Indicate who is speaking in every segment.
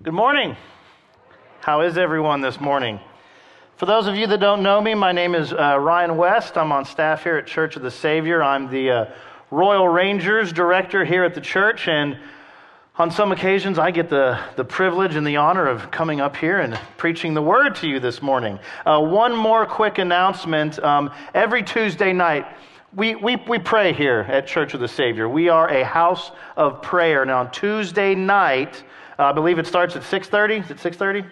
Speaker 1: Good morning. How is everyone this morning? For those of you that don't know me, my name is uh, Ryan West. I'm on staff here at Church of the Savior. I'm the uh, Royal Rangers director here at the church, and on some occasions I get the, the privilege and the honor of coming up here and preaching the word to you this morning. Uh, one more quick announcement. Um, every Tuesday night, we, we, we pray here at Church of the Savior. We are a house of prayer. Now, on Tuesday night, uh, I believe it starts at 6.30. Is it 6.30? Is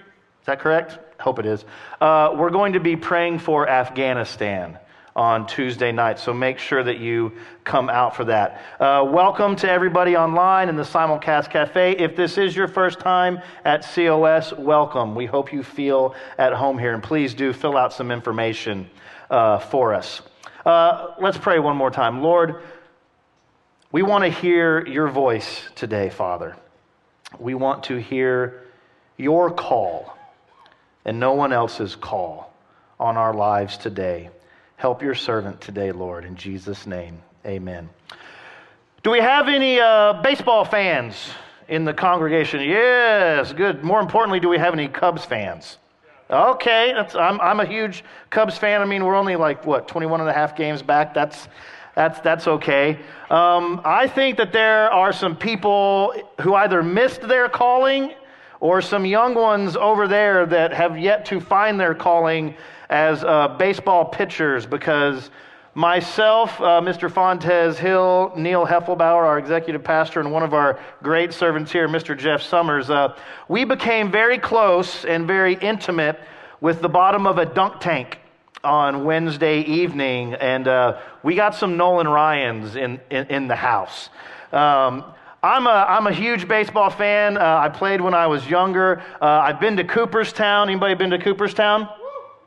Speaker 1: that correct? Hope it is. Uh, we're going to be praying for Afghanistan on Tuesday night, so make sure that you come out for that. Uh, welcome to everybody online in the Simulcast Cafe. If this is your first time at COS, welcome. We hope you feel at home here, and please do fill out some information uh, for us. Uh, let's pray one more time. Lord, we want to hear your voice today, Father. We want to hear your call and no one else's call on our lives today. Help your servant today, Lord, in Jesus' name. Amen. Do we have any uh, baseball fans in the congregation? Yes, good. More importantly, do we have any Cubs fans? Okay, I'm, I'm a huge Cubs fan. I mean, we're only like, what, 21 and a half games back? That's, that's, that's okay. Um, I think that there are some people who either missed their calling or some young ones over there that have yet to find their calling as uh, baseball pitchers because myself, uh, Mr. Fontes Hill, Neil Heffelbauer, our executive pastor, and one of our great servants here, Mr. Jeff Summers, uh, we became very close and very intimate with the bottom of a dunk tank on Wednesday evening, and uh, we got some Nolan Ryans in, in, in the house. Um, I'm a, I'm a huge baseball fan. Uh, I played when I was younger. Uh, I've been to Cooperstown. Anybody been to Cooperstown?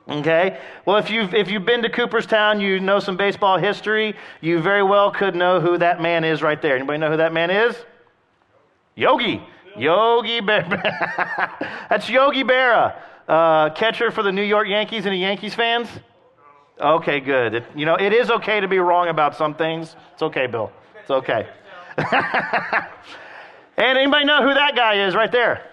Speaker 1: Okay. Well, if you've, if you've been to Cooperstown, you know some baseball history. You very well could know who that man is right there. Anybody know who that man is? Yogi. Yogi Berra. That's Yogi Berra, uh, catcher for the New York Yankees. Any Yankees fans? Okay, good. It, you know, it is okay to be wrong about some things. It's okay, Bill. It's okay. and anybody know who that guy is right there?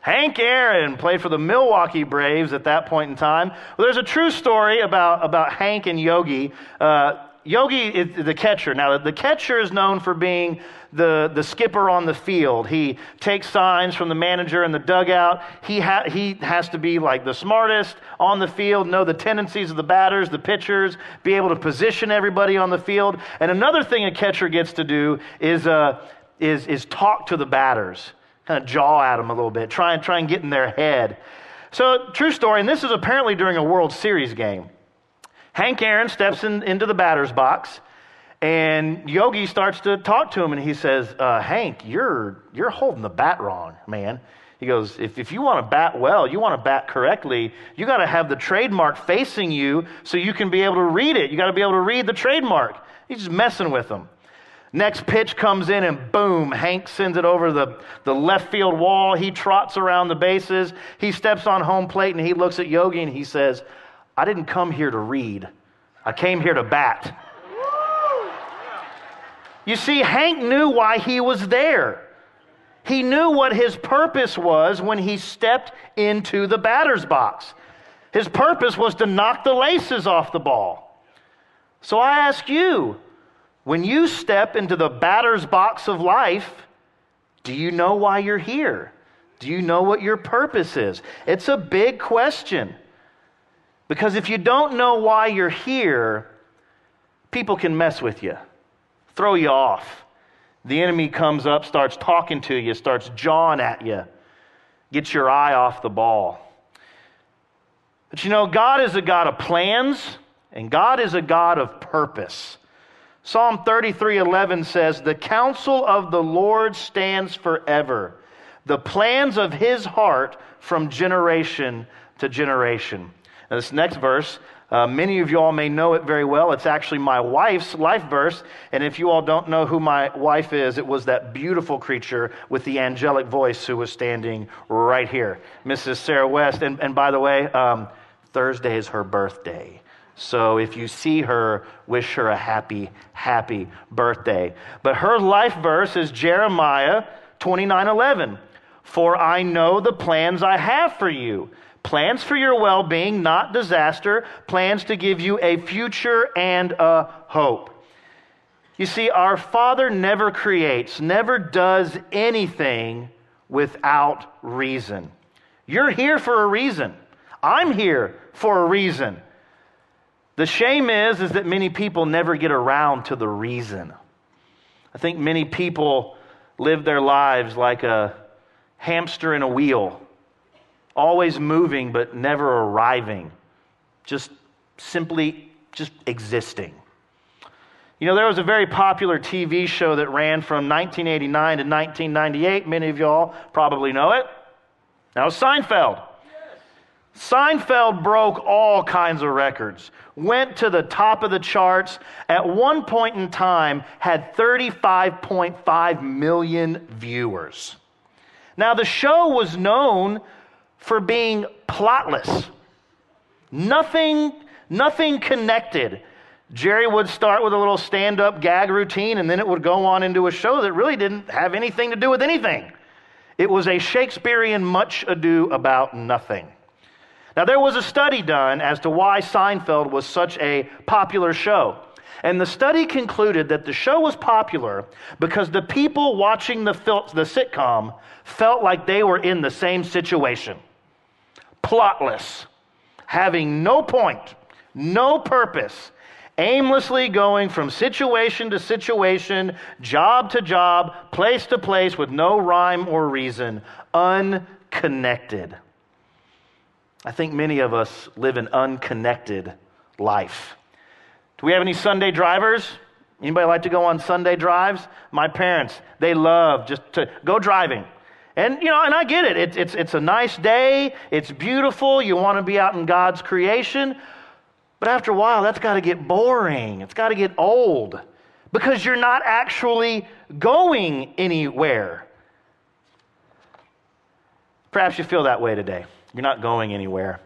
Speaker 1: Hank Aaron played for the Milwaukee Braves at that point in time. Well, there's a true story about, about Hank and Yogi. Uh, Yogi is the catcher. Now, the catcher is known for being the, the skipper on the field. He takes signs from the manager in the dugout. He, ha- he has to be like the smartest on the field, know the tendencies of the batters, the pitchers, be able to position everybody on the field. And another thing a catcher gets to do is, uh, is, is talk to the batters, kind of jaw at them a little bit, try and, try and get in their head. So, true story, and this is apparently during a World Series game. Hank Aaron steps in, into the batter's box, and Yogi starts to talk to him, and he says, uh, Hank, you're, you're holding the bat wrong, man. He goes, if, if you want to bat well, you want to bat correctly, you got to have the trademark facing you so you can be able to read it. You got to be able to read the trademark. He's just messing with them. Next pitch comes in, and boom, Hank sends it over the, the left field wall. He trots around the bases. He steps on home plate, and he looks at Yogi, and he says, I didn't come here to read, I came here to bat. You see, Hank knew why he was there. He knew what his purpose was when he stepped into the batter's box. His purpose was to knock the laces off the ball. So I ask you, when you step into the batter's box of life, do you know why you're here? Do you know what your purpose is? It's a big question. Because if you don't know why you're here, people can mess with you, throw you off. The enemy comes up, starts talking to you, starts jawing at you, gets your eye off the ball. But you know, God is a God of plans, and God is a God of purpose. Psalm 33:11 says, "The counsel of the Lord stands forever, the plans of his heart from generation to generation." Now, this next verse, uh, many of you all may know it very well. It's actually my wife's life verse. And if you all don't know who my wife is, it was that beautiful creature with the angelic voice who was standing right here, Mrs. Sarah West. And, and by the way, um, Thursday is her birthday. So if you see her, wish her a happy, happy birthday. But her life verse is Jeremiah 29 11. For I know the plans I have for you plans for your well being, not disaster, plans to give you a future and a hope. You see, our Father never creates, never does anything without reason. You're here for a reason. I'm here for a reason. The shame is is that many people never get around to the reason. I think many people live their lives like a hamster in a wheel, always moving but never arriving, just simply just existing. You know, there was a very popular TV show that ran from 1989 to 1998. Many of y'all probably know it. That was Seinfeld. Seinfeld broke all kinds of records, went to the top of the charts. At one point in time, had 35.5 million viewers. Now, the show was known for being plotless. Nothing, nothing connected. Jerry would start with a little stand up gag routine, and then it would go on into a show that really didn't have anything to do with anything. It was a Shakespearean much ado about nothing. Now, there was a study done as to why Seinfeld was such a popular show. And the study concluded that the show was popular because the people watching the, fil- the sitcom felt like they were in the same situation plotless, having no point, no purpose, aimlessly going from situation to situation, job to job, place to place with no rhyme or reason, unconnected. I think many of us live an unconnected life. Do we have any Sunday drivers? Anybody like to go on Sunday drives? My parents, they love just to go driving. And, you know, and I get it. It's, it's, it's a nice day. It's beautiful. You want to be out in God's creation. But after a while, that's got to get boring. It's got to get old because you're not actually going anywhere. Perhaps you feel that way today. You're not going anywhere.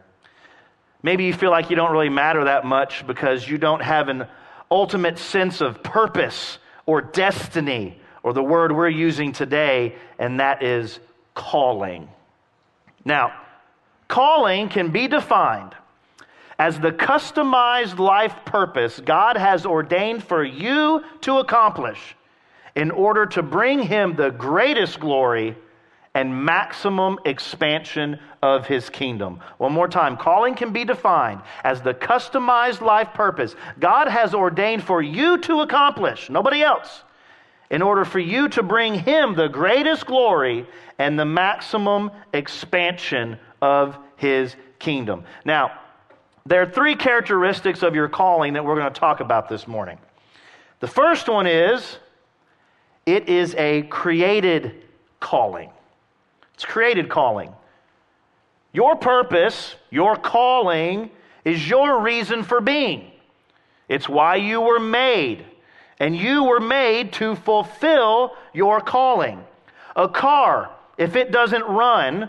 Speaker 1: Maybe you feel like you don't really matter that much because you don't have an ultimate sense of purpose or destiny, or the word we're using today, and that is calling. Now, calling can be defined as the customized life purpose God has ordained for you to accomplish in order to bring Him the greatest glory and maximum expansion of his kingdom. One more time calling can be defined as the customized life purpose God has ordained for you to accomplish, nobody else, in order for you to bring him the greatest glory and the maximum expansion of his kingdom. Now, there are three characteristics of your calling that we're going to talk about this morning. The first one is it is a created calling. It's created calling. Your purpose, your calling, is your reason for being. It's why you were made. And you were made to fulfill your calling. A car, if it doesn't run,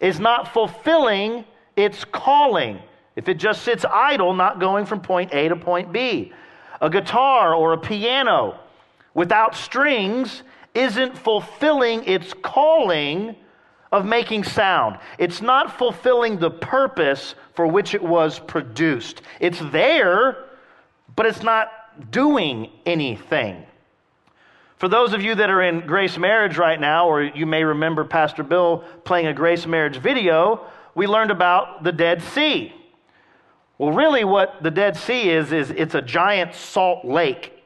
Speaker 1: is not fulfilling its calling. If it just sits idle, not going from point A to point B. A guitar or a piano without strings isn't fulfilling its calling of making sound. It's not fulfilling the purpose for which it was produced. It's there, but it's not doing anything. For those of you that are in Grace Marriage right now, or you may remember Pastor Bill playing a Grace Marriage video, we learned about the Dead Sea. Well, really, what the Dead Sea is, is it's a giant salt lake.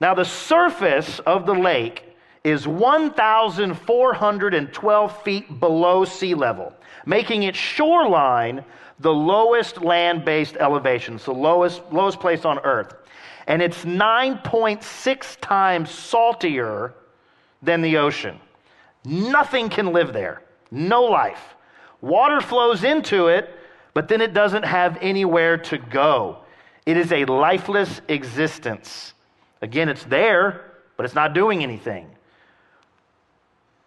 Speaker 1: Now, the surface of the lake is 1,412 feet below sea level, making its shoreline the lowest land based elevation, so lowest, lowest place on earth. And it's 9.6 times saltier than the ocean. Nothing can live there, no life. Water flows into it, but then it doesn't have anywhere to go. It is a lifeless existence. Again, it's there, but it's not doing anything.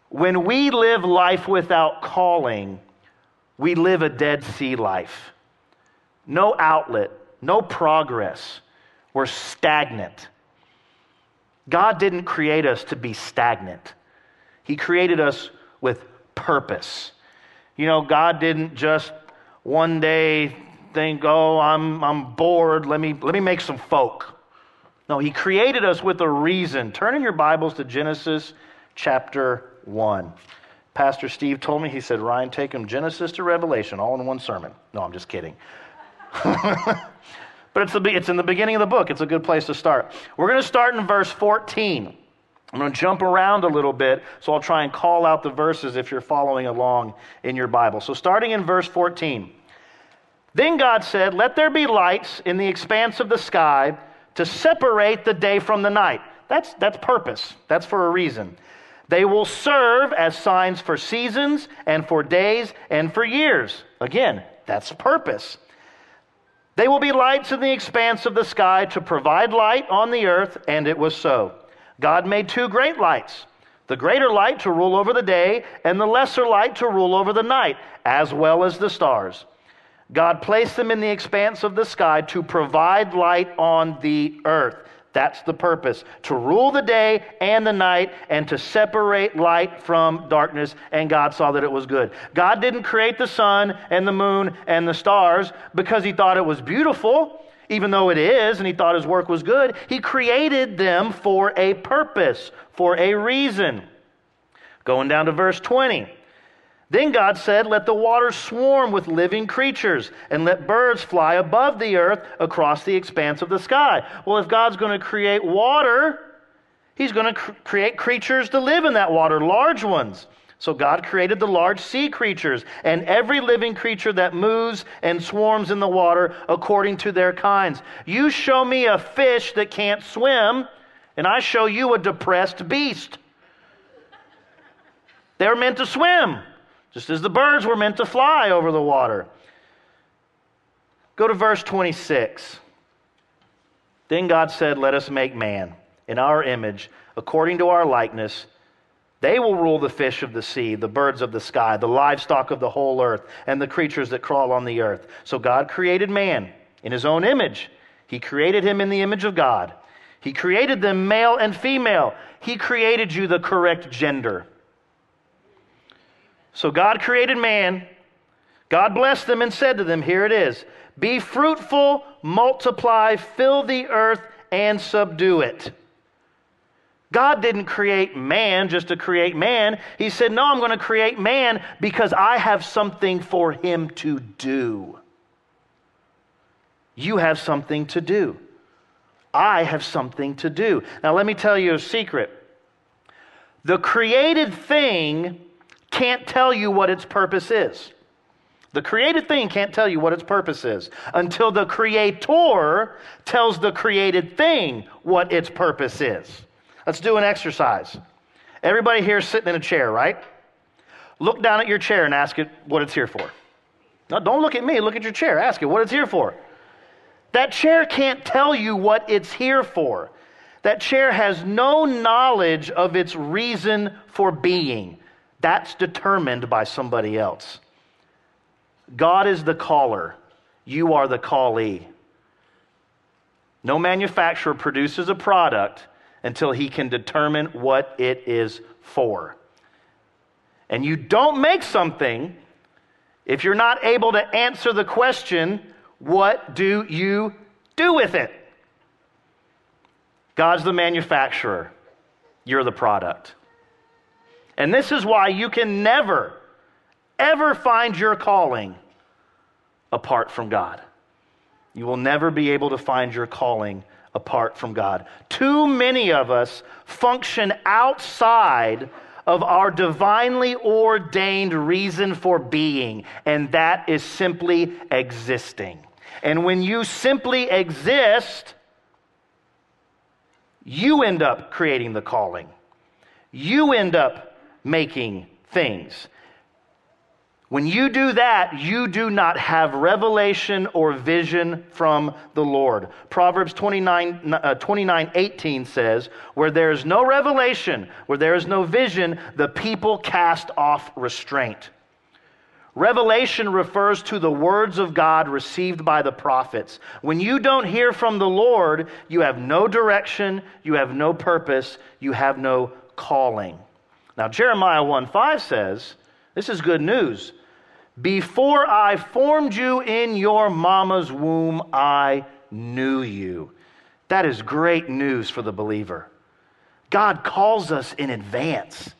Speaker 1: When we live life without calling, we live a Dead Sea life. No outlet, no progress. We're stagnant. God didn't create us to be stagnant, He created us with purpose. You know, God didn't just one day think, oh, I'm, I'm bored, let me, let me make some folk. No, He created us with a reason. Turn in your Bibles to Genesis chapter 1. Pastor Steve told me, he said, Ryan, take him Genesis to Revelation all in one sermon. No, I'm just kidding. but it's, the, it's in the beginning of the book. It's a good place to start. We're going to start in verse 14. I'm going to jump around a little bit, so I'll try and call out the verses if you're following along in your Bible. So, starting in verse 14. Then God said, Let there be lights in the expanse of the sky to separate the day from the night. That's, that's purpose, that's for a reason. They will serve as signs for seasons and for days and for years. Again, that's purpose. They will be lights in the expanse of the sky to provide light on the earth, and it was so. God made two great lights the greater light to rule over the day, and the lesser light to rule over the night, as well as the stars. God placed them in the expanse of the sky to provide light on the earth. That's the purpose to rule the day and the night and to separate light from darkness. And God saw that it was good. God didn't create the sun and the moon and the stars because he thought it was beautiful even though it is, and he thought his work was good, he created them for a purpose, for a reason. Going down to verse 20. Then God said, Let the waters swarm with living creatures, and let birds fly above the earth across the expanse of the sky. Well, if God's going to create water, He's going to cr- create creatures to live in that water, large ones. So God created the large sea creatures and every living creature that moves and swarms in the water according to their kinds. You show me a fish that can't swim, and I show you a depressed beast. They're meant to swim, just as the birds were meant to fly over the water. Go to verse 26. Then God said, Let us make man in our image, according to our likeness they will rule the fish of the sea, the birds of the sky, the livestock of the whole earth, and the creatures that crawl on the earth. So God created man in his own image. He created him in the image of God. He created them male and female. He created you the correct gender. So God created man. God blessed them and said to them, Here it is Be fruitful, multiply, fill the earth, and subdue it. God didn't create man just to create man. He said, No, I'm going to create man because I have something for him to do. You have something to do. I have something to do. Now, let me tell you a secret. The created thing can't tell you what its purpose is. The created thing can't tell you what its purpose is until the creator tells the created thing what its purpose is. Let's do an exercise. Everybody here is sitting in a chair, right? Look down at your chair and ask it what it's here for. No, don't look at me. Look at your chair. Ask it what it's here for. That chair can't tell you what it's here for. That chair has no knowledge of its reason for being. That's determined by somebody else. God is the caller, you are the callee. No manufacturer produces a product until he can determine what it is for. And you don't make something if you're not able to answer the question, what do you do with it? God's the manufacturer, you're the product. And this is why you can never, ever find your calling apart from God. You will never be able to find your calling apart from God. Too many of us function outside of our divinely ordained reason for being, and that is simply existing. And when you simply exist, you end up creating the calling. You end up making things. When you do that, you do not have revelation or vision from the Lord. Proverbs 29, uh, 29 18 says, Where there is no revelation, where there is no vision, the people cast off restraint. Revelation refers to the words of God received by the prophets. When you don't hear from the Lord, you have no direction, you have no purpose, you have no calling. Now, Jeremiah 1 5 says, This is good news. Before I formed you in your mama's womb, I knew you. That is great news for the believer. God calls us in advance.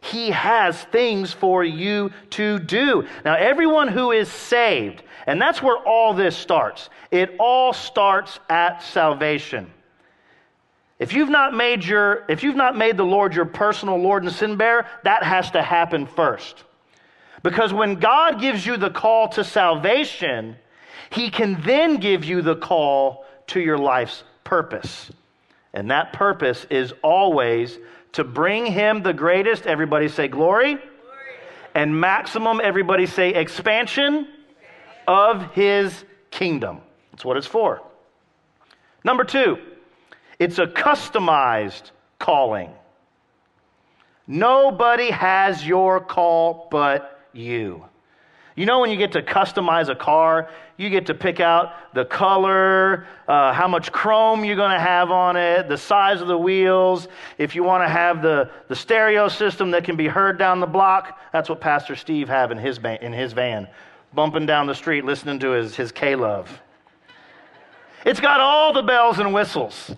Speaker 1: He has things for you to do. Now, everyone who is saved, and that's where all this starts, it all starts at salvation. If you've not made your if you've not made the Lord your personal Lord and sin bearer, that has to happen first. Because when God gives you the call to salvation, he can then give you the call to your life's purpose. And that purpose is always to bring him the greatest, everybody say glory, glory. and maximum, everybody say expansion of his kingdom. That's what it's for. Number two, it's a customized calling. Nobody has your call but you. You know, when you get to customize a car, you get to pick out the color, uh, how much chrome you're going to have on it, the size of the wheels. If you want to have the, the stereo system that can be heard down the block, that's what Pastor Steve have in his, in his van, bumping down the street listening to his, his K-Love. It's got all the bells and whistles.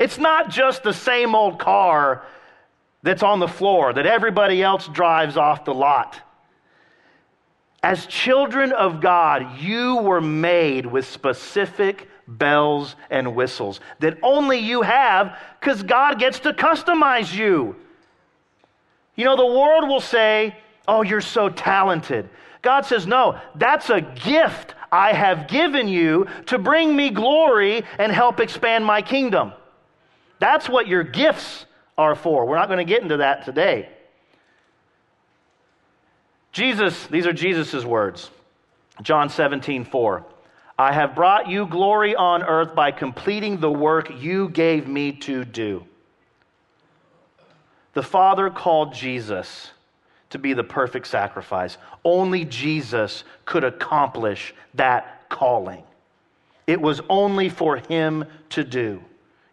Speaker 1: It's not just the same old car that's on the floor that everybody else drives off the lot. As children of God, you were made with specific bells and whistles that only you have because God gets to customize you. You know, the world will say, Oh, you're so talented. God says, No, that's a gift I have given you to bring me glory and help expand my kingdom. That's what your gifts are for. We're not going to get into that today. Jesus, these are Jesus' words. John 17, 4. I have brought you glory on earth by completing the work you gave me to do. The Father called Jesus to be the perfect sacrifice. Only Jesus could accomplish that calling. It was only for him to do,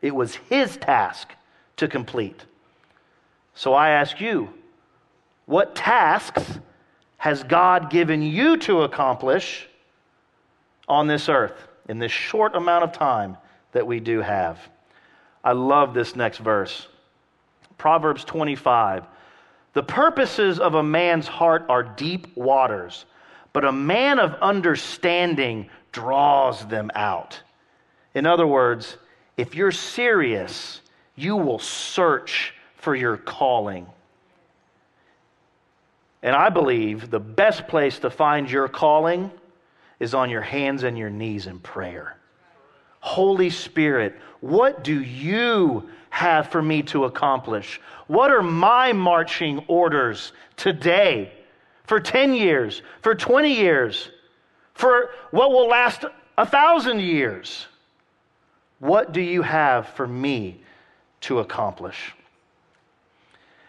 Speaker 1: it was his task to complete. So I ask you, what tasks has God given you to accomplish on this earth in this short amount of time that we do have? I love this next verse. Proverbs 25. The purposes of a man's heart are deep waters, but a man of understanding draws them out. In other words, if you're serious, you will search for your calling. And I believe the best place to find your calling is on your hands and your knees in prayer. Holy Spirit, what do you have for me to accomplish? What are my marching orders today? For 10 years, for 20 years, for what will last a thousand years? What do you have for me to accomplish?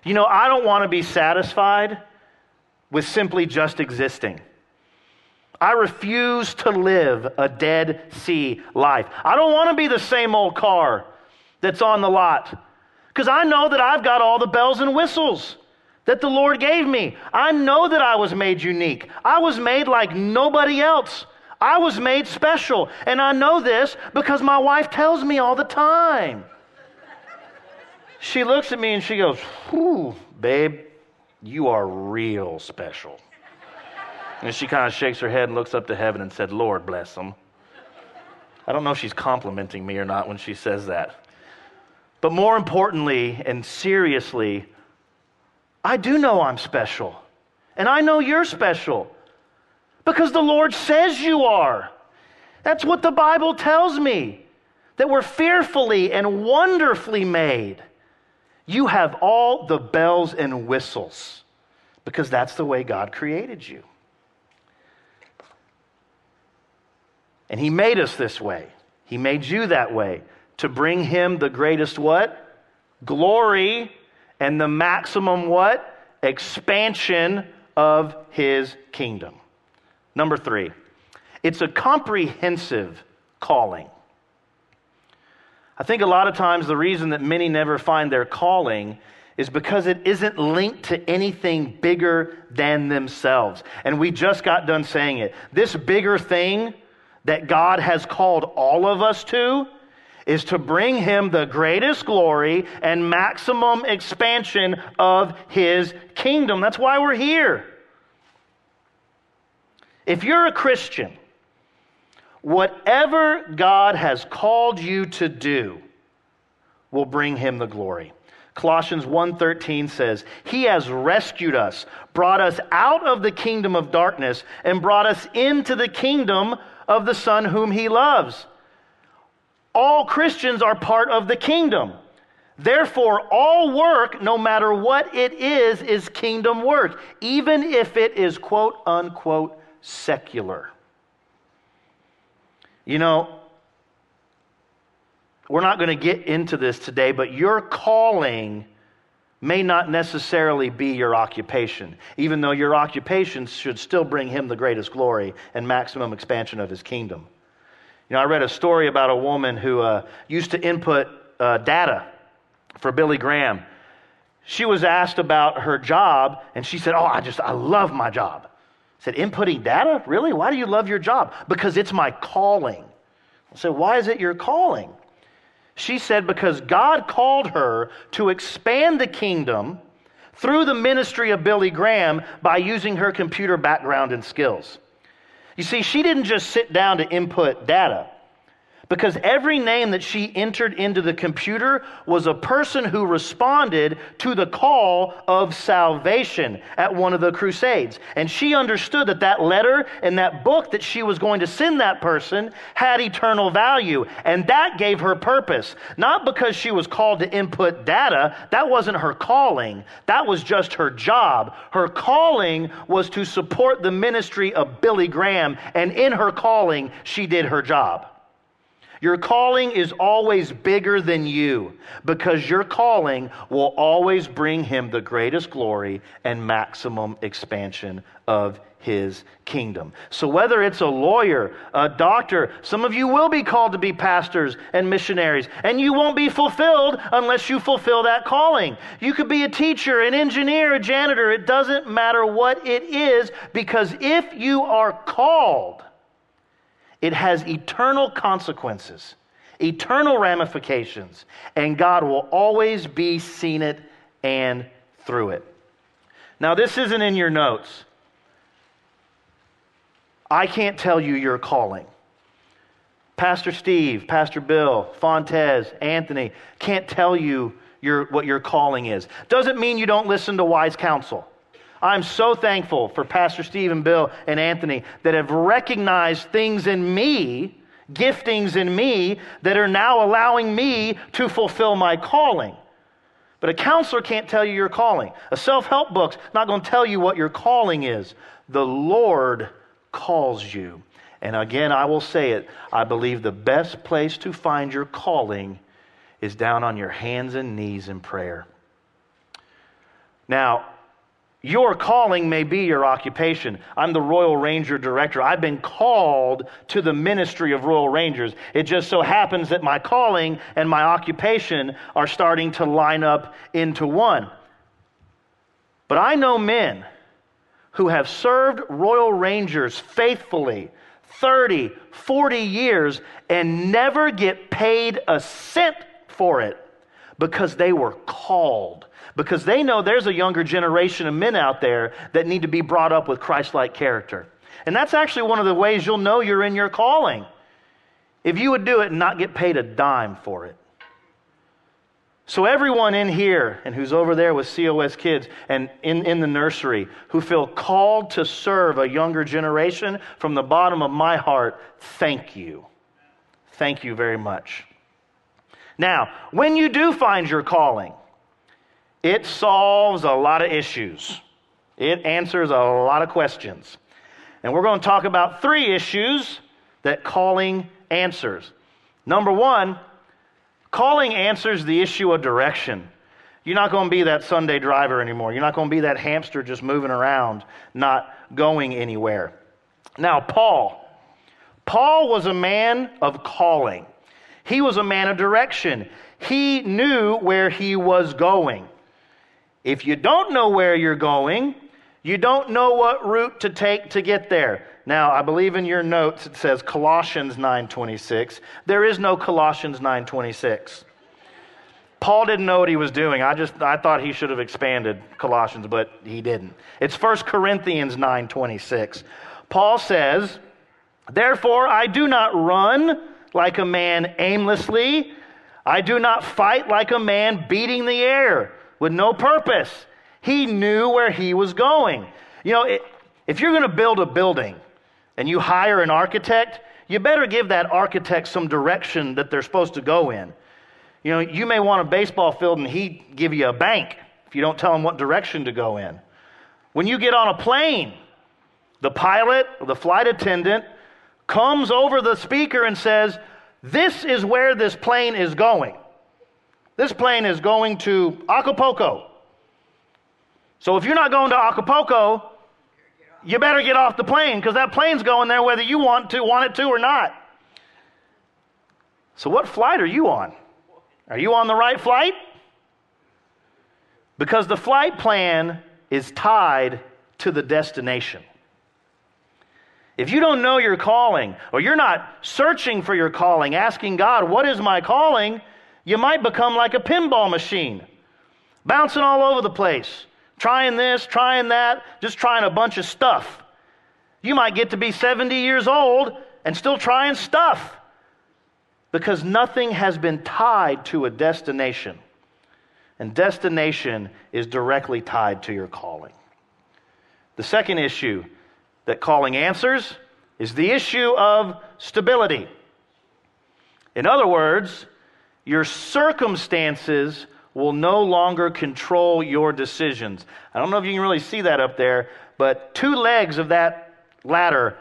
Speaker 1: You know, I don't want to be satisfied with simply just existing. I refuse to live a Dead Sea life. I don't want to be the same old car that's on the lot because I know that I've got all the bells and whistles that the Lord gave me. I know that I was made unique. I was made like nobody else. I was made special. And I know this because my wife tells me all the time. She looks at me and she goes, Whew, babe, you are real special. And she kind of shakes her head and looks up to heaven and said, Lord bless them. I don't know if she's complimenting me or not when she says that. But more importantly and seriously, I do know I'm special. And I know you're special because the Lord says you are. That's what the Bible tells me that we're fearfully and wonderfully made. You have all the bells and whistles because that's the way God created you. And He made us this way. He made you that way to bring Him the greatest what? Glory and the maximum what? Expansion of His kingdom. Number three, it's a comprehensive calling. I think a lot of times the reason that many never find their calling is because it isn't linked to anything bigger than themselves. And we just got done saying it. This bigger thing that God has called all of us to is to bring him the greatest glory and maximum expansion of his kingdom. That's why we're here. If you're a Christian, whatever God has called you to do will bring him the glory. Colossians 1:13 says, "He has rescued us, brought us out of the kingdom of darkness and brought us into the kingdom of the son whom he loves." All Christians are part of the kingdom. Therefore, all work, no matter what it is, is kingdom work, even if it is quote unquote secular. You know, we're not going to get into this today, but your calling may not necessarily be your occupation, even though your occupation should still bring him the greatest glory and maximum expansion of his kingdom. You know, I read a story about a woman who uh, used to input uh, data for Billy Graham. She was asked about her job, and she said, Oh, I just, I love my job. Said, Inputting data? Really? Why do you love your job? Because it's my calling. I said, Why is it your calling? She said, because God called her to expand the kingdom through the ministry of Billy Graham by using her computer background and skills. You see, she didn't just sit down to input data because every name that she entered into the computer was a person who responded to the call of salvation at one of the crusades. And she understood that that letter and that book that she was going to send that person had eternal value. And that gave her purpose. Not because she was called to input data, that wasn't her calling, that was just her job. Her calling was to support the ministry of Billy Graham, and in her calling, she did her job. Your calling is always bigger than you because your calling will always bring him the greatest glory and maximum expansion of his kingdom. So, whether it's a lawyer, a doctor, some of you will be called to be pastors and missionaries, and you won't be fulfilled unless you fulfill that calling. You could be a teacher, an engineer, a janitor. It doesn't matter what it is because if you are called, it has eternal consequences, eternal ramifications, and God will always be seen it and through it. Now, this isn't in your notes. I can't tell you your calling. Pastor Steve, Pastor Bill, Fontez, Anthony can't tell you your, what your calling is. Doesn't mean you don't listen to wise counsel. I'm so thankful for Pastor Steve and Bill and Anthony that have recognized things in me, giftings in me, that are now allowing me to fulfill my calling. But a counselor can't tell you your calling. A self help book's not going to tell you what your calling is. The Lord calls you. And again, I will say it I believe the best place to find your calling is down on your hands and knees in prayer. Now, your calling may be your occupation. I'm the Royal Ranger Director. I've been called to the ministry of Royal Rangers. It just so happens that my calling and my occupation are starting to line up into one. But I know men who have served Royal Rangers faithfully 30, 40 years and never get paid a cent for it because they were called because they know there's a younger generation of men out there that need to be brought up with Christ like character. And that's actually one of the ways you'll know you're in your calling. If you would do it and not get paid a dime for it. So, everyone in here and who's over there with COS kids and in, in the nursery who feel called to serve a younger generation, from the bottom of my heart, thank you. Thank you very much. Now, when you do find your calling, it solves a lot of issues. It answers a lot of questions. And we're going to talk about three issues that calling answers. Number one, calling answers the issue of direction. You're not going to be that Sunday driver anymore. You're not going to be that hamster just moving around, not going anywhere. Now, Paul. Paul was a man of calling, he was a man of direction. He knew where he was going. If you don't know where you're going, you don't know what route to take to get there. Now, I believe in your notes it says Colossians 9:26. There is no Colossians 9:26. Paul didn't know what he was doing. I just I thought he should have expanded Colossians, but he didn't. It's 1 Corinthians 9:26. Paul says, "Therefore I do not run like a man aimlessly. I do not fight like a man beating the air with no purpose." He knew where he was going. You know, if you're going to build a building and you hire an architect, you better give that architect some direction that they're supposed to go in. You know, you may want a baseball field and he give you a bank if you don't tell him what direction to go in. When you get on a plane, the pilot or the flight attendant comes over the speaker and says, This is where this plane is going. This plane is going to Acapulco. So if you're not going to Acapulco, you better get off the plane because that plane's going there whether you want to want it to or not. So what flight are you on? Are you on the right flight? Because the flight plan is tied to the destination. If you don't know your calling, or you're not searching for your calling, asking God, What is my calling? You might become like a pinball machine, bouncing all over the place, trying this, trying that, just trying a bunch of stuff. You might get to be 70 years old and still trying stuff because nothing has been tied to a destination. And destination is directly tied to your calling. The second issue that calling answers is the issue of stability. In other words, your circumstances will no longer control your decisions. I don't know if you can really see that up there, but two legs of that ladder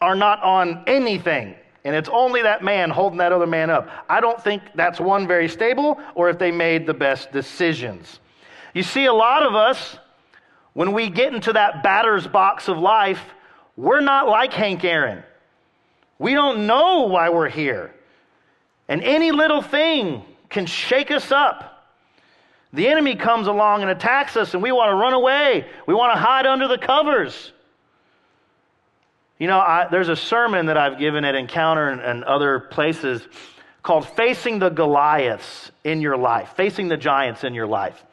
Speaker 1: are not on anything and it's only that man holding that other man up. I don't think that's one very stable or if they made the best decisions. You see, a lot of us, when we get into that batter's box of life, we're not like Hank Aaron. We don't know why we're here. And any little thing can shake us up. The enemy comes along and attacks us, and we want to run away. We want to hide under the covers. You know, I, there's a sermon that I've given at Encounter and, and other places called Facing the Goliaths in Your Life, Facing the Giants in Your Life.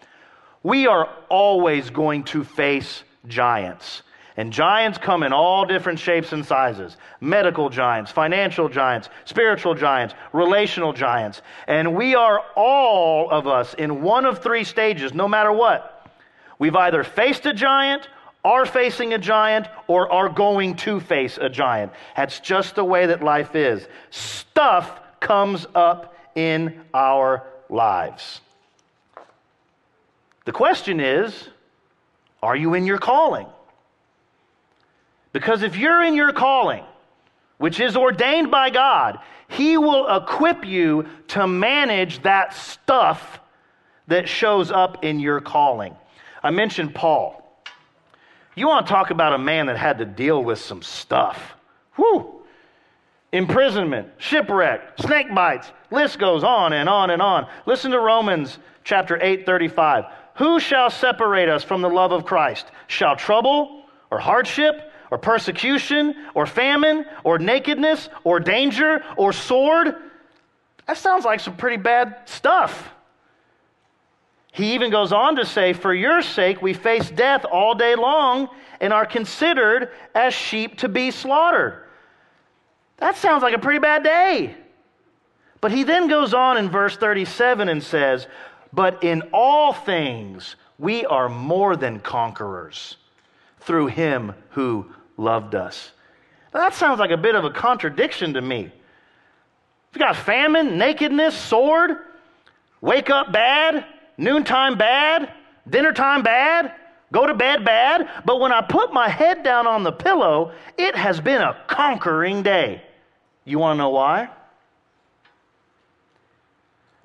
Speaker 1: We are always going to face giants. And giants come in all different shapes and sizes medical giants, financial giants, spiritual giants, relational giants. And we are all of us in one of three stages, no matter what. We've either faced a giant are facing a giant or are going to face a giant. That's just the way that life is. Stuff comes up in our lives. The question is are you in your calling? Because if you're in your calling, which is ordained by God, He will equip you to manage that stuff that shows up in your calling. I mentioned Paul. You want to talk about a man that had to deal with some stuff. Whew. Imprisonment, shipwreck, snake bites, list goes on and on and on. Listen to Romans chapter 8, 35. Who shall separate us from the love of Christ? Shall trouble or hardship or persecution or famine or nakedness or danger or sword? That sounds like some pretty bad stuff. He even goes on to say, For your sake we face death all day long and are considered as sheep to be slaughtered. That sounds like a pretty bad day. But he then goes on in verse 37 and says, But in all things we are more than conquerors through him who loved us. Now, that sounds like a bit of a contradiction to me. You got famine, nakedness, sword, wake up bad, noontime bad, dinner time bad, go to bed bad, but when I put my head down on the pillow, it has been a conquering day. You want to know why?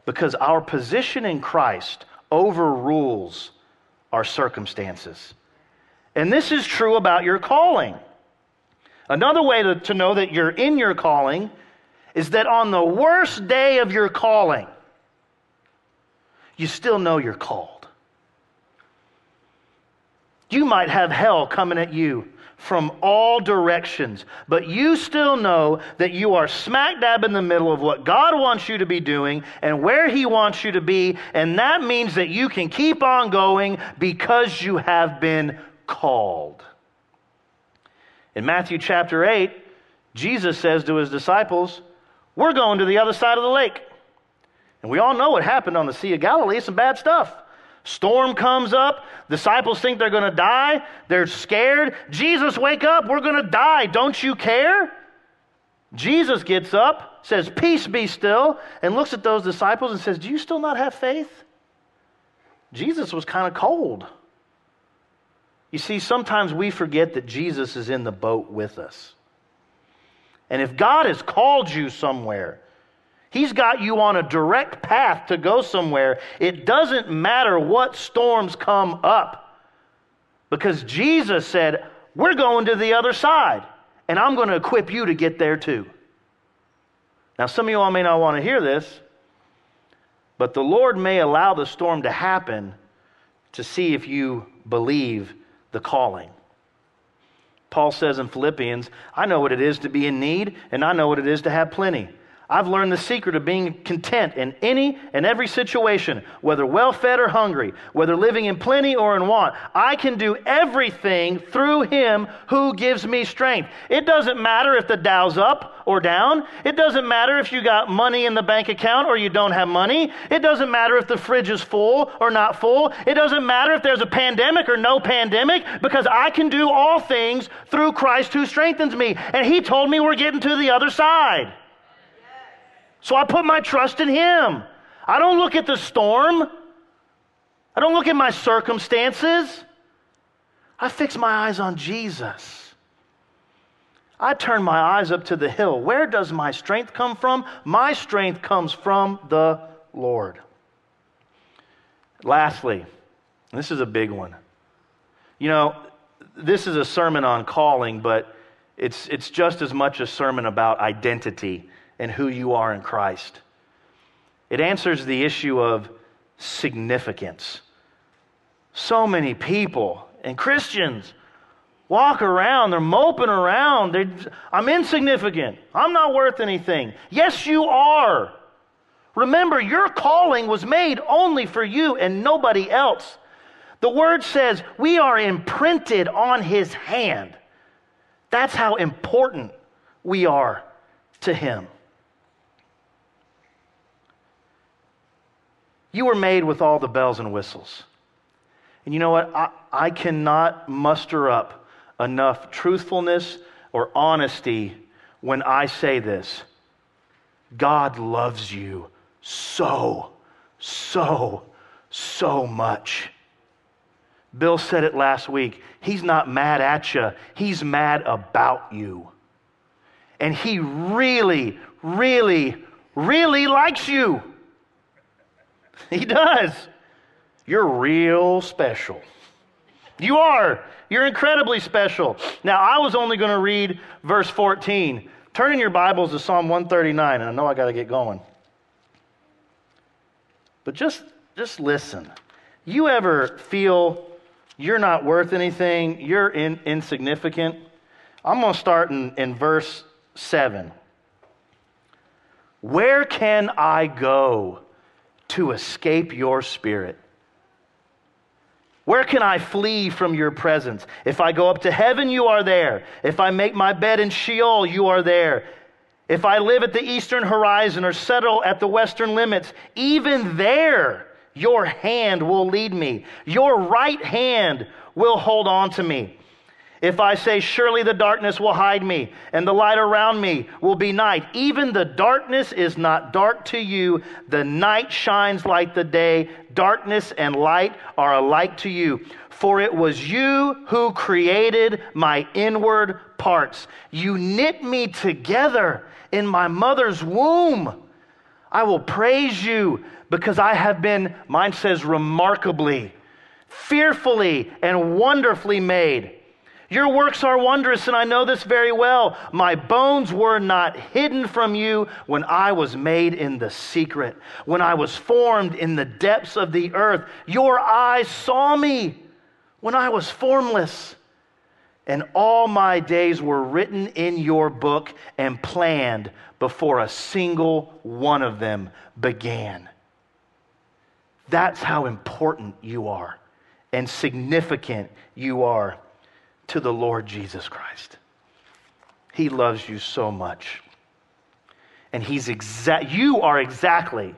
Speaker 1: Because our position in Christ overrules our circumstances. And this is true about your calling. Another way to, to know that you're in your calling is that on the worst day of your calling, you still know you're called. You might have hell coming at you from all directions, but you still know that you are smack dab in the middle of what God wants you to be doing and where He wants you to be, and that means that you can keep on going because you have been called. In Matthew chapter 8, Jesus says to his disciples, We're going to the other side of the lake. And we all know what happened on the Sea of Galilee. Some bad stuff. Storm comes up. Disciples think they're going to die. They're scared. Jesus, wake up. We're going to die. Don't you care? Jesus gets up, says, Peace be still, and looks at those disciples and says, Do you still not have faith? Jesus was kind of cold. You see, sometimes we forget that Jesus is in the boat with us. And if God has called you somewhere, He's got you on a direct path to go somewhere. It doesn't matter what storms come up. Because Jesus said, We're going to the other side, and I'm going to equip you to get there too. Now, some of you all may not want to hear this, but the Lord may allow the storm to happen to see if you believe the calling. Paul says in Philippians, I know what it is to be in need, and I know what it is to have plenty. I've learned the secret of being content in any and every situation, whether well fed or hungry, whether living in plenty or in want. I can do everything through Him who gives me strength. It doesn't matter if the Dow's up or down. It doesn't matter if you got money in the bank account or you don't have money. It doesn't matter if the fridge is full or not full. It doesn't matter if there's a pandemic or no pandemic because I can do all things through Christ who strengthens me. And He told me we're getting to the other side. So I put my trust in Him. I don't look at the storm. I don't look at my circumstances. I fix my eyes on Jesus. I turn my eyes up to the hill. Where does my strength come from? My strength comes from the Lord. Lastly, this is a big one. You know, this is a sermon on calling, but it's, it's just as much a sermon about identity and who you are in Christ. It answers the issue of significance. So many people and Christians walk around, they're moping around. They're, I'm insignificant. I'm not worth anything. Yes, you are. Remember, your calling was made only for you and nobody else. The word says we are imprinted on his hand. That's how important we are to him. You were made with all the bells and whistles. And you know what? I, I cannot muster up enough truthfulness or honesty when I say this. God loves you so, so, so much. Bill said it last week. He's not mad at you, he's mad about you. And he really, really, really likes you. He does. You're real special. You are. You're incredibly special. Now, I was only going to read verse 14. Turn in your Bibles to Psalm 139, and I know I got to get going. But just, just listen. You ever feel you're not worth anything, you're in, insignificant? I'm going to start in, in verse 7. Where can I go to escape your spirit? Where can I flee from your presence? If I go up to heaven, you are there. If I make my bed in Sheol, you are there. If I live at the eastern horizon or settle at the western limits, even there your hand will lead me. Your right hand will hold on to me. If I say, Surely the darkness will hide me, and the light around me will be night, even the darkness is not dark to you. The night shines like the day. Darkness and light are alike to you. For it was you who created my inward parts. You knit me together in my mother's womb. I will praise you because I have been, mine says, remarkably, fearfully, and wonderfully made. Your works are wondrous, and I know this very well. My bones were not hidden from you when I was made in the secret, when I was formed in the depths of the earth. Your eyes saw me when I was formless, and all my days were written in your book and planned before a single one of them began. That's how important you are and significant you are to the Lord Jesus Christ. He loves you so much. And he's exact you are exactly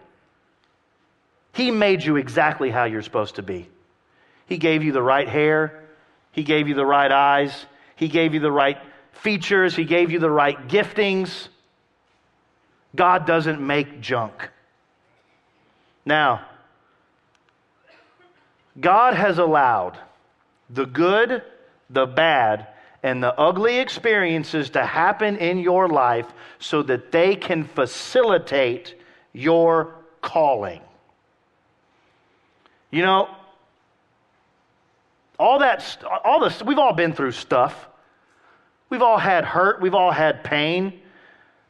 Speaker 1: He made you exactly how you're supposed to be. He gave you the right hair, he gave you the right eyes, he gave you the right features, he gave you the right giftings. God doesn't make junk. Now, God has allowed the good, the bad, and the ugly experiences to happen in your life so that they can facilitate your calling. You know, all that, all this, we've all been through stuff. We've all had hurt. We've all had pain.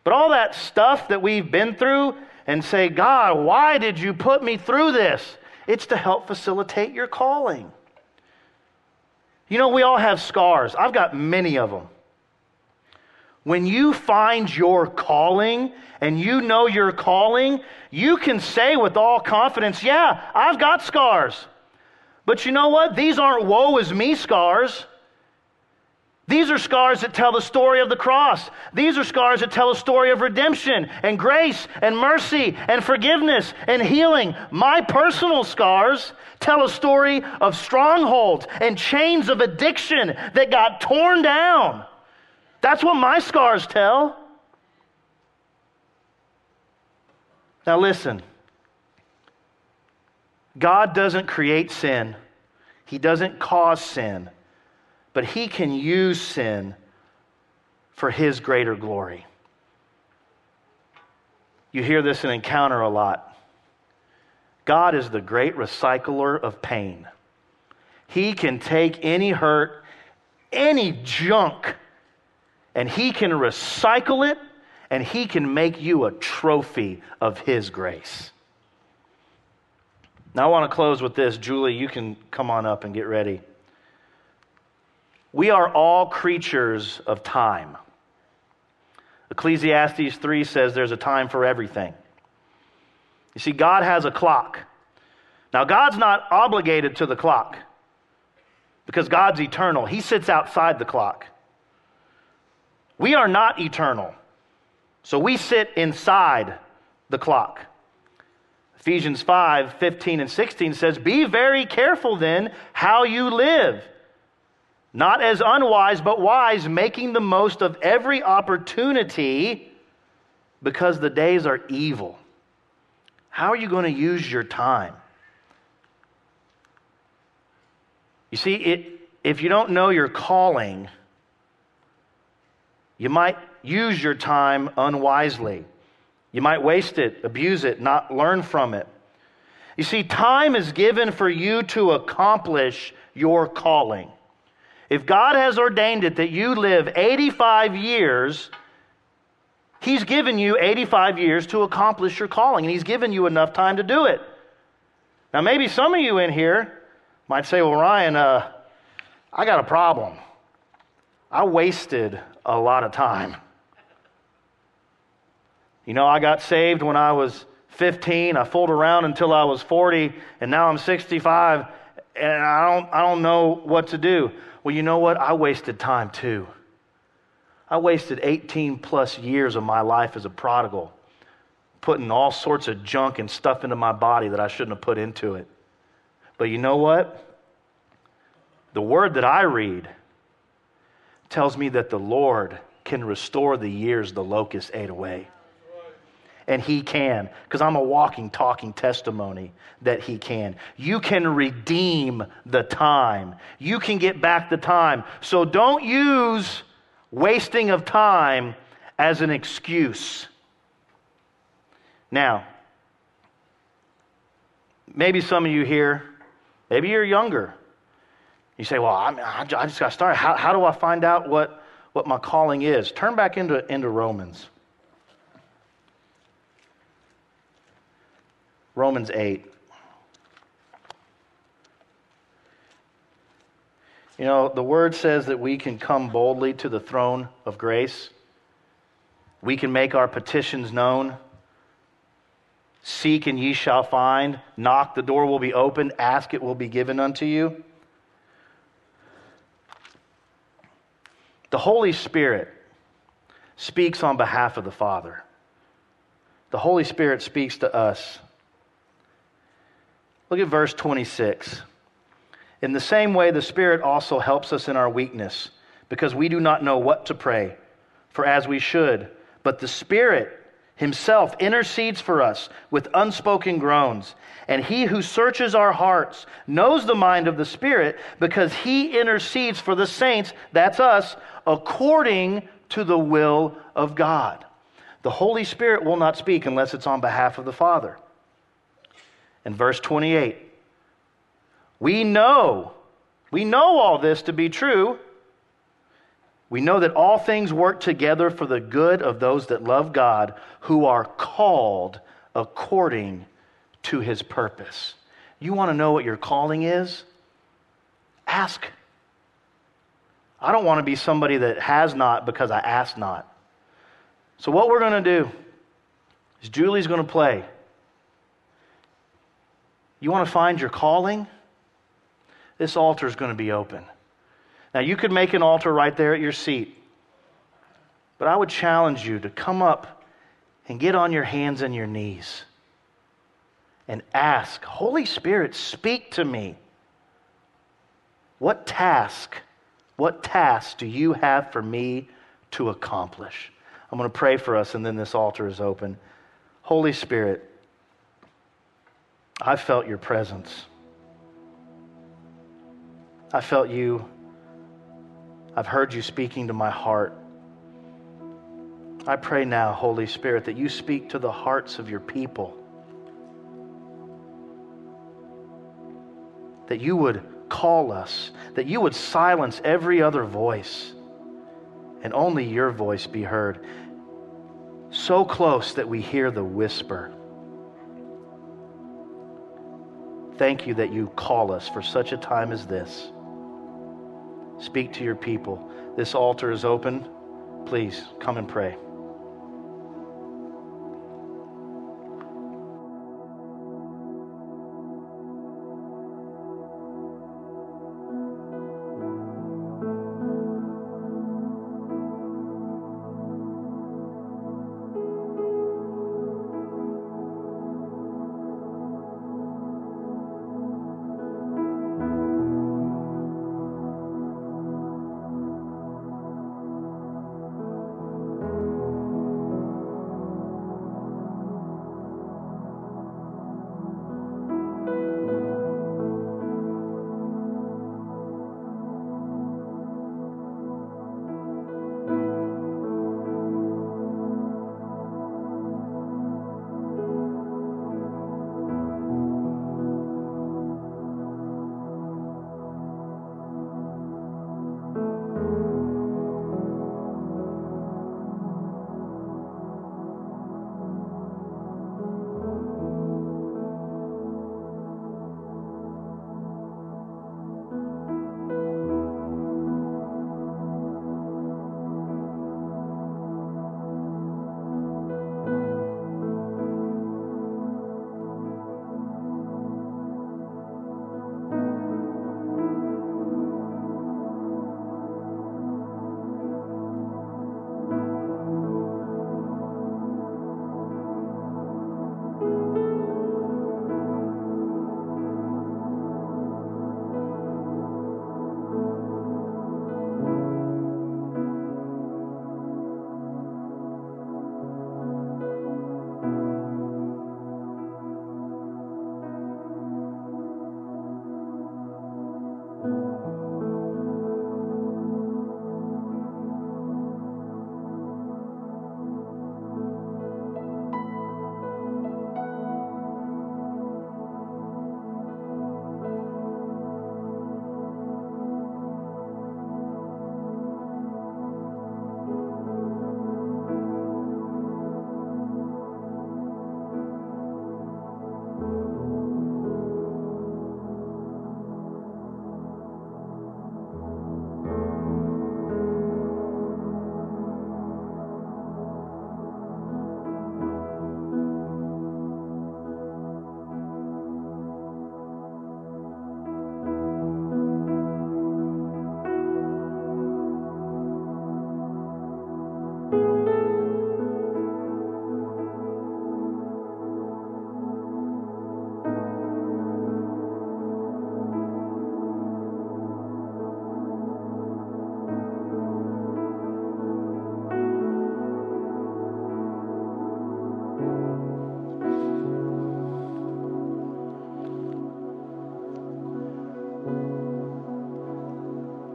Speaker 1: But all that stuff that we've been through and say, God, why did you put me through this? It's to help facilitate your calling. You know, we all have scars. I've got many of them. When you find your calling and you know your calling, you can say with all confidence, Yeah, I've got scars. But you know what? These aren't woe is me scars. These are scars that tell the story of the cross. These are scars that tell a story of redemption and grace and mercy and forgiveness and healing. My personal scars tell a story of strongholds and chains of addiction that got torn down. That's what my scars tell. Now, listen God doesn't create sin, He doesn't cause sin but he can use sin for his greater glory. You hear this in Encounter a lot. God is the great recycler of pain. He can take any hurt, any junk, and he can recycle it and he can make you a trophy of his grace. Now, I want to close with this. Julie, you can come on up and get ready. We are all creatures of time. Ecclesiastes 3 says there's a time for everything. You see, God has a clock. Now, God's not obligated to the clock because God's eternal. He sits outside the clock. We are not eternal, so we sit inside the clock. Ephesians 5 15 and 16 says, Be very careful then how you live not as unwise, but wise, making the most of every opportunity because the days are evil. How are you going to use your time? You see, it, if you don't know your calling, you might use your time unwisely. You might waste it, abuse it, not learn from it. You see, time is given for you to accomplish your calling. If God has ordained it that you live 85 years, He's given you 85 years to accomplish your calling, and He's given you enough time to do it. Now, maybe some of you in here might say, Well, Ryan, uh, I got a problem. I wasted a lot of time. You know, I got saved when I was 15. I fooled around until I was 40, and now I'm 65, and I don't, I don't know what to do. Well, you know what? I wasted time too. I wasted 18 plus years of my life as a prodigal, putting all sorts of junk and stuff into my body that I shouldn't have put into it. But you know what? The word that I read tells me that the Lord can restore the years the locust ate away and He can, because I'm a walking, talking testimony that He can. You can redeem the time, you can get back the time. So don't use wasting of time as an excuse. Now, maybe some of you here, maybe you're younger. You say, Well, I'm, i just got started. How, how do I find out what, what my calling is? Turn back into, into Romans. Romans 8. You know, the word says that we can come boldly to the throne of grace. We can make our petitions known. Seek and ye shall find. Knock, the door will be opened. Ask, it will be given unto you. The Holy Spirit speaks on behalf of the Father. The Holy Spirit speaks to us. Look at verse 26. In the same way, the Spirit also helps us in our weakness, because we do not know what to pray for as we should. But the Spirit Himself intercedes for us with unspoken groans. And He who searches our hearts knows the mind of the Spirit, because He intercedes for the saints, that's us, according to the will of God. The Holy Spirit will not speak unless it's on behalf of the Father. In verse 28, we know, we know all this to be true. We know that all things work together for the good of those that love God, who are called according to his purpose. You want to know what your calling is? Ask. I don't want to be somebody that has not because I ask not. So, what we're going to do is Julie's going to play. You want to find your calling? this altar is going to be open. Now, you could make an altar right there at your seat, but I would challenge you to come up and get on your hands and your knees and ask, Holy Spirit, speak to me. What task, what task do you have for me to accomplish? I'm going to pray for us, and then this altar is open. Holy Spirit, I felt your presence. I felt you. I've heard you speaking to my heart. I pray now, Holy Spirit, that you speak to the hearts of your people. That you would call us, that you would silence every other voice, and only your voice be heard. So close that we hear the whisper. Thank you that you call us for such a time as this. Speak to your people. This altar is open. Please come and pray.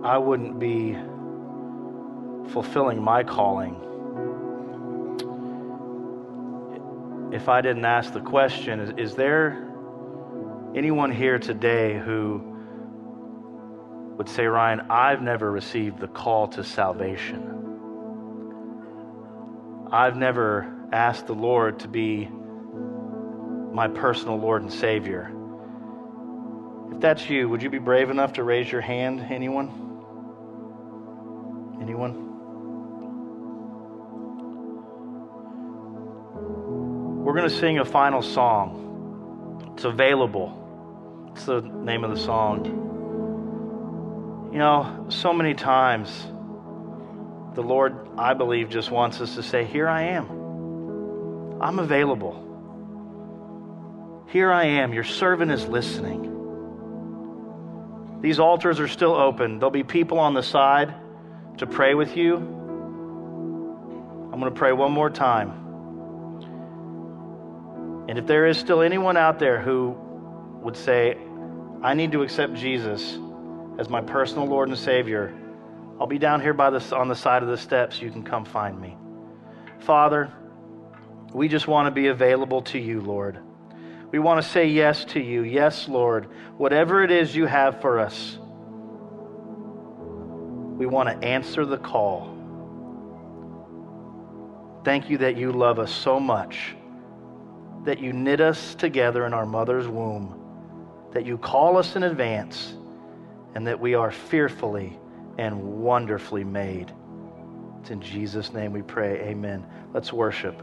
Speaker 1: I wouldn't be fulfilling my calling if I didn't ask the question is, is there anyone here today who would say, Ryan, I've never received the call to salvation? I've never asked the Lord to be my personal Lord and Savior. If that's you, would you be brave enough to raise your hand? Anyone? Anyone? To sing a final song. It's available. It's the name of the song. You know, so many times the Lord, I believe, just wants us to say, Here I am. I'm available. Here I am. Your servant is listening. These altars are still open. There'll be people on the side to pray with you. I'm going to pray one more time. And if there is still anyone out there who would say, I need to accept Jesus as my personal Lord and Savior, I'll be down here by the, on the side of the steps. You can come find me. Father, we just want to be available to you, Lord. We want to say yes to you. Yes, Lord. Whatever it is you have for us, we want to answer the call. Thank you that you love us so much that you knit us together in our mother's womb, that you call us in advance, and that we are fearfully and wonderfully made. It's in Jesus' name we pray. Amen. Let's worship.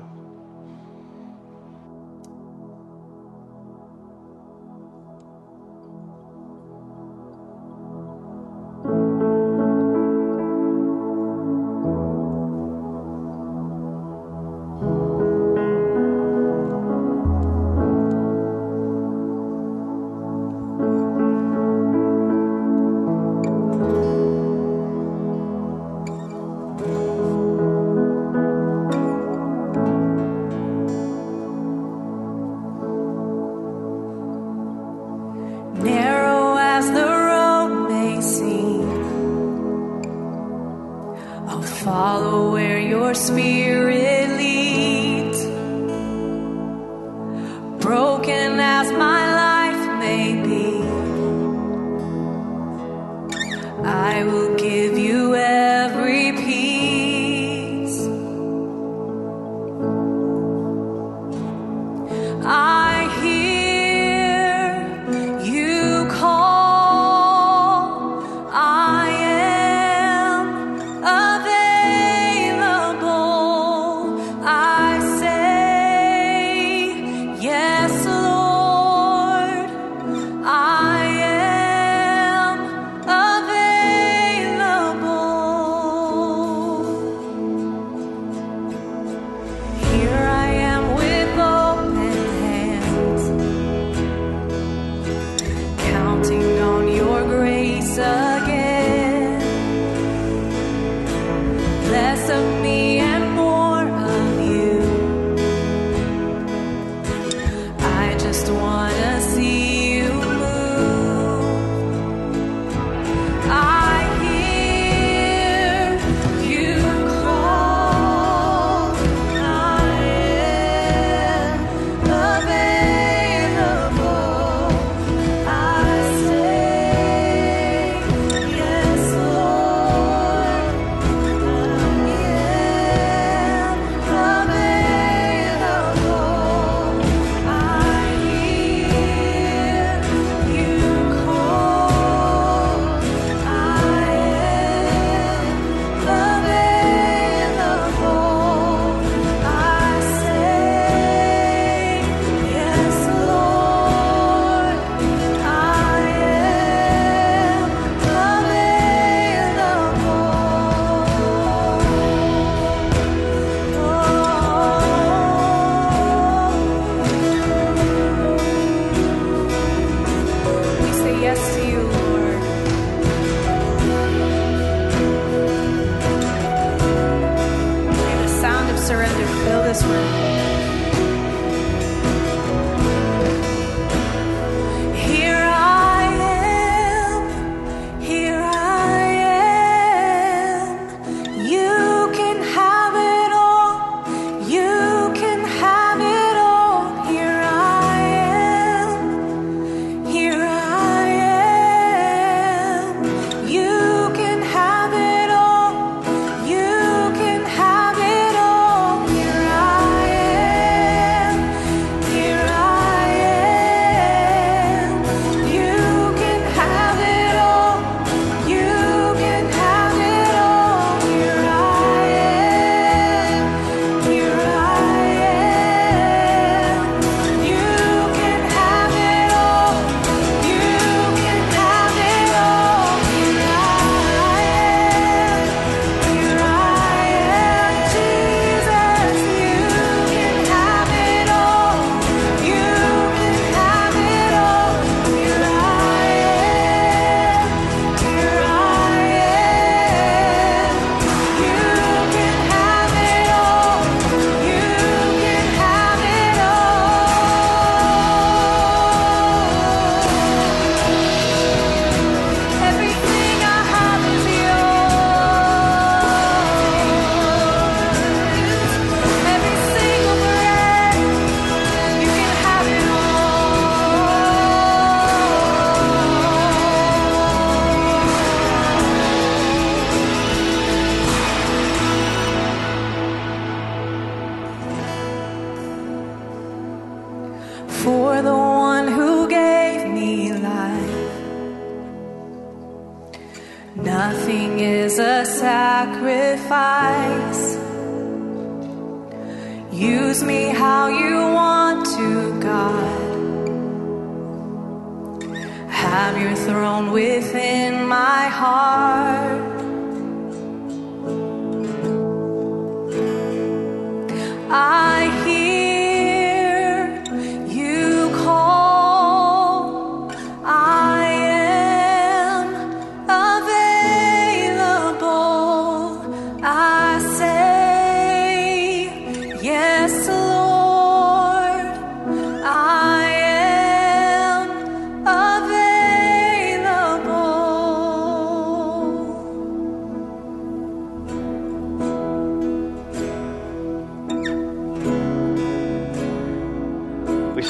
Speaker 2: follow where your
Speaker 1: spirit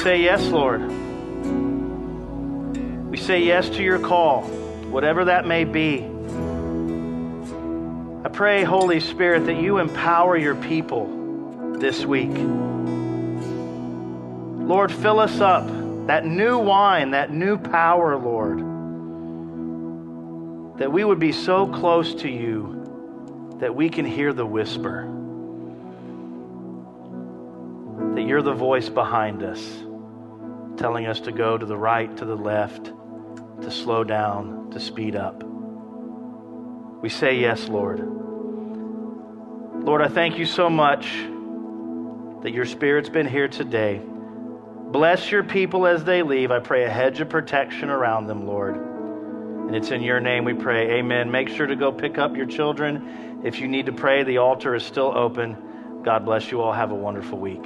Speaker 1: say yes, Lord. We say yes to your call, whatever that may be. I pray, Holy Spirit, that you empower your people this week. Lord, fill us up, that new wine, that new power, Lord, that we would be so close to you that we can hear the whisper, that you're the voice behind us, telling us to go to the right, to the left, to slow down, to speed up. We say yes, Lord. Lord, I thank you so much that your Spirit's been here today. Bless your people as they leave. I pray a hedge of protection around them, Lord. And it's in your name we pray. Amen. Make sure to go pick up your children. If you need to pray, the altar is still open. God bless you all. Have a wonderful week.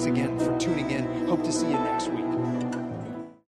Speaker 3: Thanks again for tuning in. Hope to see you next week.